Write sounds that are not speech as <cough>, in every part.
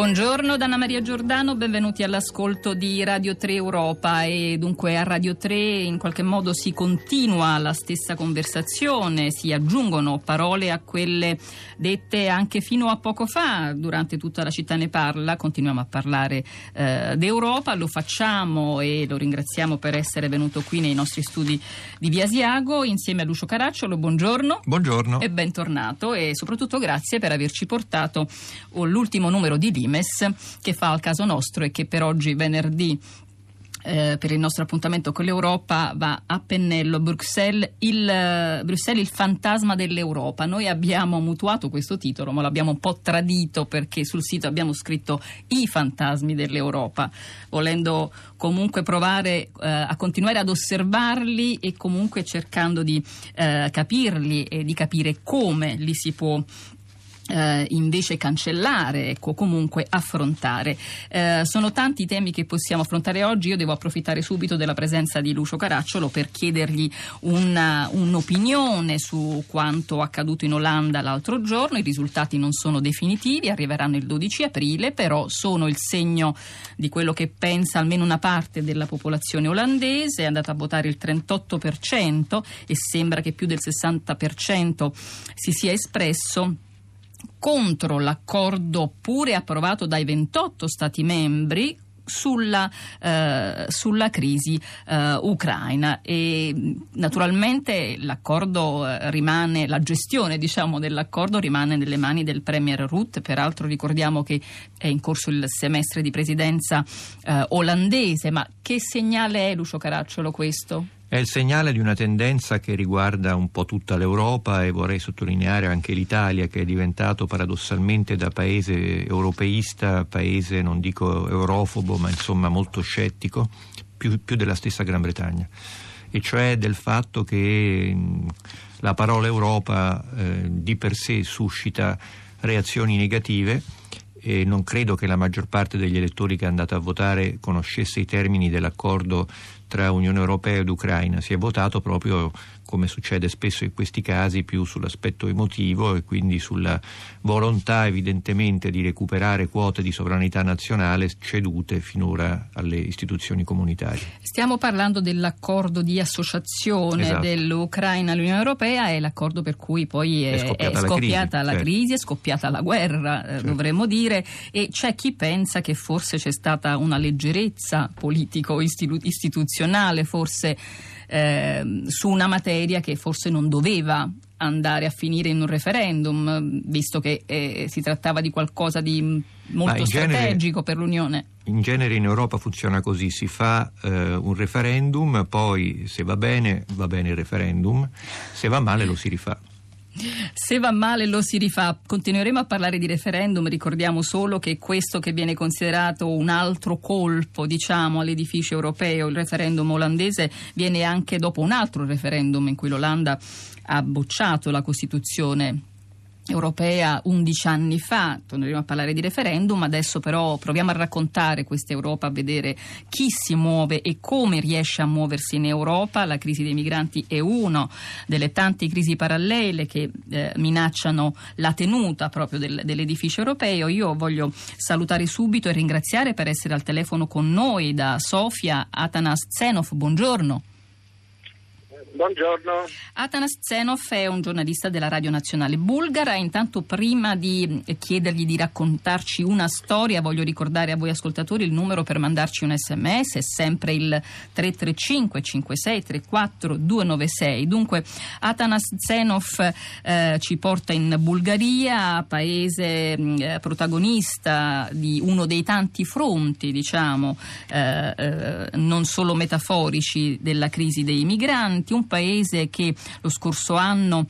Buongiorno da Anna Maria Giordano, benvenuti all'ascolto di Radio 3 Europa. E dunque a Radio 3 in qualche modo si continua la stessa conversazione, si aggiungono parole a quelle dette anche fino a poco fa, durante tutta la città ne parla, continuiamo a parlare eh, d'Europa, lo facciamo e lo ringraziamo per essere venuto qui nei nostri studi di Via Asiago insieme a Lucio Caracciolo, buongiorno. Buongiorno. E bentornato. E soprattutto grazie per averci portato l'ultimo numero di Limes che fa al caso nostro e che per oggi venerdì eh, per il nostro appuntamento con l'Europa va a pennello Bruxelles il, uh, Bruxelles, il fantasma dell'Europa. Noi abbiamo mutuato questo titolo, ma l'abbiamo un po' tradito perché sul sito abbiamo scritto i fantasmi dell'Europa, volendo comunque provare uh, a continuare ad osservarli e comunque cercando di uh, capirli e di capire come li si può eh, invece cancellare, ecco, comunque affrontare. Eh, sono tanti i temi che possiamo affrontare oggi, io devo approfittare subito della presenza di Lucio Caracciolo per chiedergli una, un'opinione su quanto accaduto in Olanda l'altro giorno, i risultati non sono definitivi, arriveranno il 12 aprile, però sono il segno di quello che pensa almeno una parte della popolazione olandese, è andata a votare il 38% e sembra che più del 60% si sia espresso contro l'accordo pure approvato dai 28 Stati membri sulla, eh, sulla crisi eh, ucraina. E naturalmente l'accordo eh, rimane, la gestione diciamo, dell'accordo rimane nelle mani del Premier Rutte, peraltro ricordiamo che è in corso il semestre di presidenza eh, olandese, ma che segnale è Lucio Caracciolo questo? È il segnale di una tendenza che riguarda un po' tutta l'Europa e vorrei sottolineare anche l'Italia che è diventato paradossalmente da paese europeista, paese non dico eurofobo ma insomma molto scettico, più, più della stessa Gran Bretagna, e cioè del fatto che la parola Europa eh, di per sé suscita reazioni negative e non credo che la maggior parte degli elettori che è andata a votare conoscesse i termini dell'accordo tra Unione Europea ed Ucraina. Si è votato proprio, come succede spesso in questi casi, più sull'aspetto emotivo e quindi sulla volontà evidentemente di recuperare quote di sovranità nazionale cedute finora alle istituzioni comunitarie. Stiamo parlando dell'accordo di associazione esatto. dell'Ucraina all'Unione Europea, è l'accordo per cui poi è, è scoppiata, è scoppiata la, crisi, la crisi, certo. è scoppiata la guerra, eh, certo. dovremmo dire, e c'è chi pensa che forse c'è stata una leggerezza politico-istituzionale costituzionale forse eh, su una materia che forse non doveva andare a finire in un referendum, visto che eh, si trattava di qualcosa di molto strategico genere, per l'Unione. In genere in Europa funziona così, si fa eh, un referendum, poi se va bene va bene il referendum, se va male lo si rifà. Se va male lo si rifà. Continueremo a parlare di referendum, ricordiamo solo che questo che viene considerato un altro colpo, diciamo, all'edificio europeo, il referendum olandese, viene anche dopo un altro referendum in cui l'Olanda ha bocciato la Costituzione europea 11 anni fa, torneremo a parlare di referendum, adesso però proviamo a raccontare questa Europa, a vedere chi si muove e come riesce a muoversi in Europa. La crisi dei migranti è una delle tante crisi parallele che eh, minacciano la tenuta proprio del, dell'edificio europeo. Io voglio salutare subito e ringraziare per essere al telefono con noi da Sofia Atanas Zenov. Buongiorno. Buongiorno. Atanas Zenov è un giornalista della Radio Nazionale Bulgara. Intanto, prima di chiedergli di raccontarci una storia, voglio ricordare a voi ascoltatori il numero per mandarci un sms, è sempre il 335 56 34 296. Dunque, Atanas Zenov eh, ci porta in Bulgaria, paese eh, protagonista di uno dei tanti fronti, diciamo, eh, eh non solo metaforici della crisi dei migranti un paese che lo scorso anno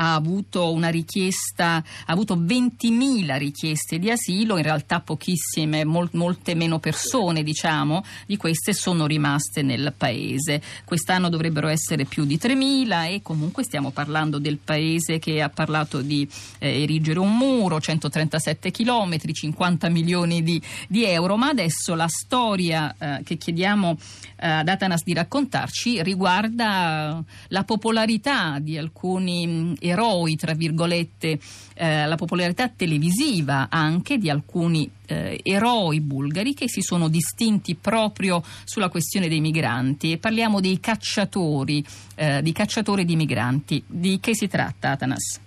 ha avuto una richiesta, ha avuto 20.000 richieste di asilo, in realtà pochissime, mol, molte meno persone diciamo, di queste sono rimaste nel paese. Quest'anno dovrebbero essere più di 3.000 e comunque stiamo parlando del paese che ha parlato di eh, erigere un muro, 137 chilometri, 50 milioni di, di, euro, ma adesso la storia eh, che chiediamo eh, ad Atanas di raccontarci riguarda la popolarità di alcuni mm, eroi, tra virgolette, eh, la popolarità televisiva anche di alcuni eh, eroi bulgari che si sono distinti proprio sulla questione dei migranti e parliamo dei cacciatori, eh, di cacciatori di migranti. Di che si tratta, Atanas?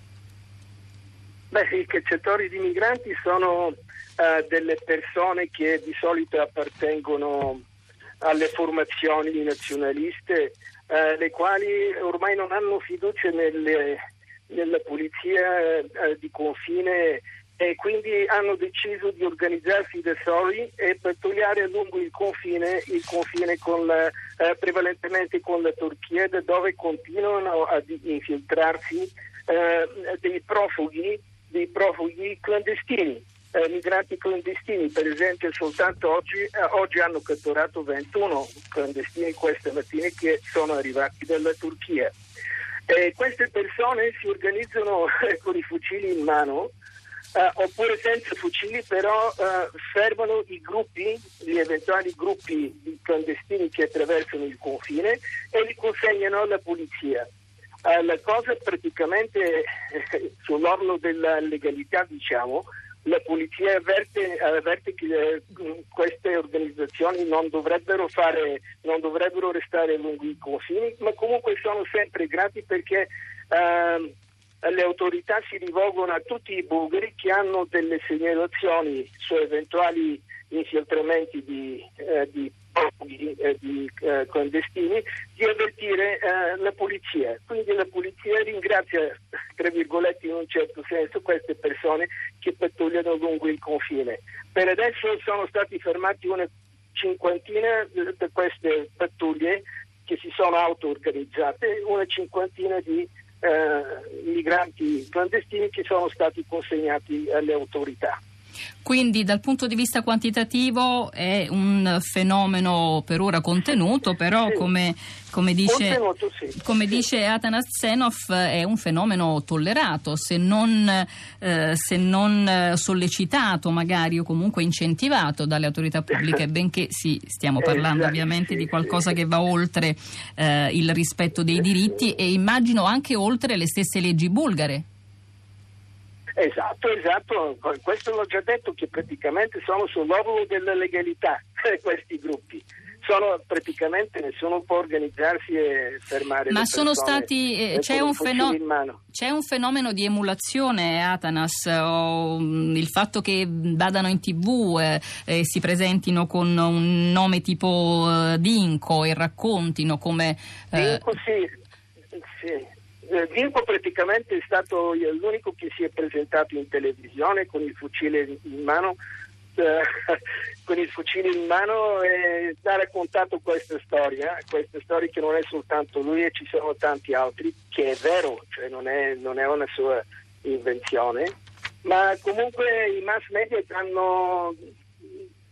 Beh, i cacciatori di migranti sono uh, delle persone che di solito appartengono alle formazioni nazionaliste, uh, le quali ormai non hanno fiducia nelle, nella polizia uh, di confine e quindi hanno deciso di organizzarsi da soli e pattugliare lungo il confine, il confine con la, eh, prevalentemente con la Turchia, da dove continuano ad infiltrarsi eh, dei profughi dei profughi clandestini, eh, migranti clandestini. Per esempio soltanto oggi, eh, oggi, hanno catturato 21 clandestini questa mattina che sono arrivati dalla Turchia. E queste persone si organizzano con i fucili in mano eh, oppure senza fucili, però eh, fermano i gruppi, gli eventuali gruppi di clandestini che attraversano il confine e li consegnano alla polizia. Eh, la cosa praticamente eh, sull'orlo della legalità, diciamo, la polizia avverte, avverte che eh, queste organizzazioni non dovrebbero, fare, non dovrebbero restare lungo i confini, ma comunque sono sempre grati perché eh, le autorità si rivolgono a tutti i bulgari che hanno delle segnalazioni su eventuali infiltramenti di, eh, di di, eh, di eh, clandestini di avvertire eh, la polizia. Quindi la polizia ringrazia, tra virgolette, in un certo senso queste persone che pattugliano lungo il confine. Per adesso sono stati fermati una cinquantina di queste pattuglie che si sono auto-organizzate, una cinquantina di eh, migranti clandestini che sono stati consegnati alle autorità. Quindi dal punto di vista quantitativo è un fenomeno per ora contenuto, però sì. come, come, dice, sì. come dice Atanas Zenov è un fenomeno tollerato, se non, eh, se non, sollecitato magari o comunque incentivato dalle autorità pubbliche, <laughs> benché sì, stiamo parlando esatto, ovviamente sì, di qualcosa che va oltre eh, il rispetto dei diritti e immagino anche oltre le stesse leggi bulgare. Esatto, esatto, questo l'ho già detto che praticamente sono sull'orlo della legalità <laughs> questi gruppi. Sono praticamente nessuno può organizzarsi e fermare Ma sono stati eh, c'è, un fenomeno, c'è, un fenomeno di emulazione Atanas o mm, il fatto che vadano in tv e eh, eh, si presentino con un nome tipo eh, Dinco e raccontino come eh... Dinco sì, sì Eh, praticamente è stato l'unico che si è presentato in televisione con il fucile in mano, eh, <laughs> con il fucile in mano e ha raccontato questa storia, questa storia che non è soltanto lui e ci sono tanti altri, che è vero, cioè non è, non è una sua invenzione, ma comunque i mass media danno,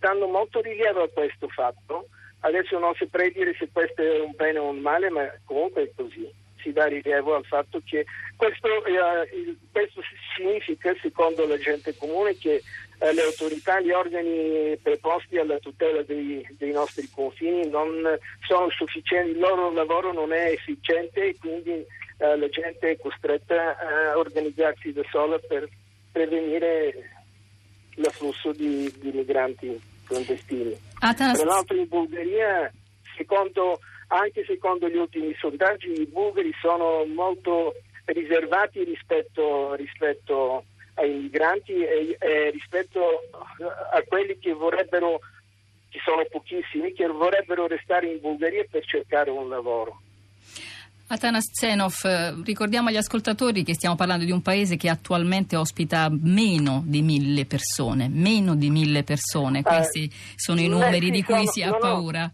danno molto rilievo a questo fatto. Adesso non saprei dire se questo è un bene o un male, ma comunque è così si dà rilievo al fatto che questo, eh, questo significa, secondo la gente comune, che eh, le autorità, gli organi preposti alla tutela dei, dei, nostri confini non sono sufficienti, il loro lavoro non è efficiente e quindi eh, la gente è costretta a organizzarsi da sola per prevenire l'afflusso di, di migranti clandestini. Tra l'altro in Bulgaria, secondo anche secondo gli ultimi sondaggi i bulgari sono molto riservati rispetto, rispetto ai migranti e, e, rispetto a quelli che vorrebbero, ci sono pochissimi, che vorrebbero restare in Bulgaria per cercare un lavoro. Atanas Zenov, ricordiamo agli ascoltatori che stiamo parlando di un paese che attualmente ospita meno di mille persone, meno di mille persone, eh, questi eh, sono i numeri di cui sono, si ha no, paura. No.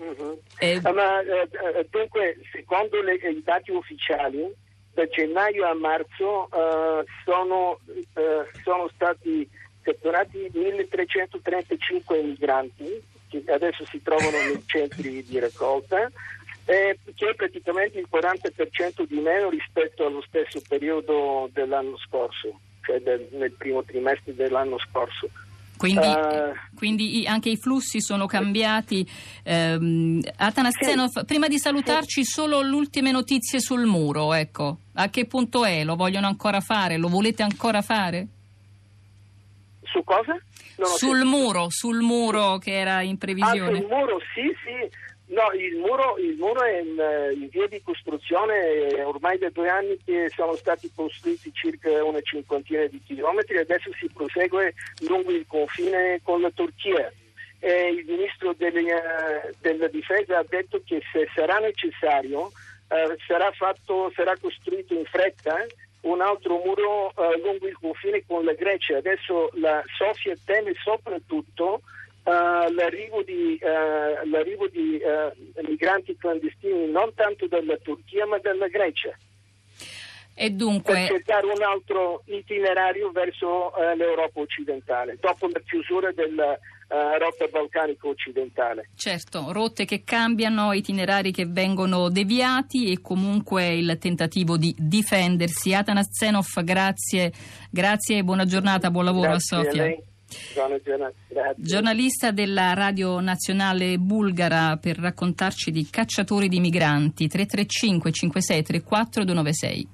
Uh-huh. Eh, Ma, eh, eh, dunque, secondo le, i dati ufficiali, da gennaio a marzo uh, sono, sono, stati catturati 1335 migranti che adesso si trovano nei <laughs> centri di raccolta, eh, che è praticamente il 40% di meno rispetto allo stesso periodo dell'anno scorso, cioè del, nel primo trimestre dell'anno scorso. Quindi, uh, quindi, anche i flussi sono cambiati. Um, Atanastenov, sì, prima di salutarci, sì. solo le ultime notizie sul muro. Ecco. A che punto è? Lo vogliono ancora fare? Lo volete ancora fare? Su cosa? Sul muro, sul muro che era in previsione. Ah, sul muro, sì, sì. No, il muro, il muro è in, eh, in, via di costruzione, ormai da due anni che sono stati costruiti circa una cinquantina di chilometri, adesso si prosegue lungo il confine con la Turchia. E il ministro delle, uh, della difesa ha detto che se sarà necessario uh, sarà, fatto, sarà, costruito in fretta un altro muro uh, lungo il confine con la Grecia. Adesso la Sofia teme soprattutto Uh, l'arrivo di, uh, l'arrivo di uh, migranti clandestini non tanto dalla Turchia ma dalla Grecia. E dunque... Per cercare un altro itinerario verso l'Europa occidentale, dopo la chiusura della rotta balcanica occidentale. Certo, rotte che cambiano, itinerari che vengono deviati e comunque il tentativo di difendersi. Atanas Zenov, grazie, grazie e buona giornata, buon lavoro grazie a Sofia. A Giornalista della Radio Nazionale Bulgara per raccontarci di cacciatori di migranti 335 56 34 296.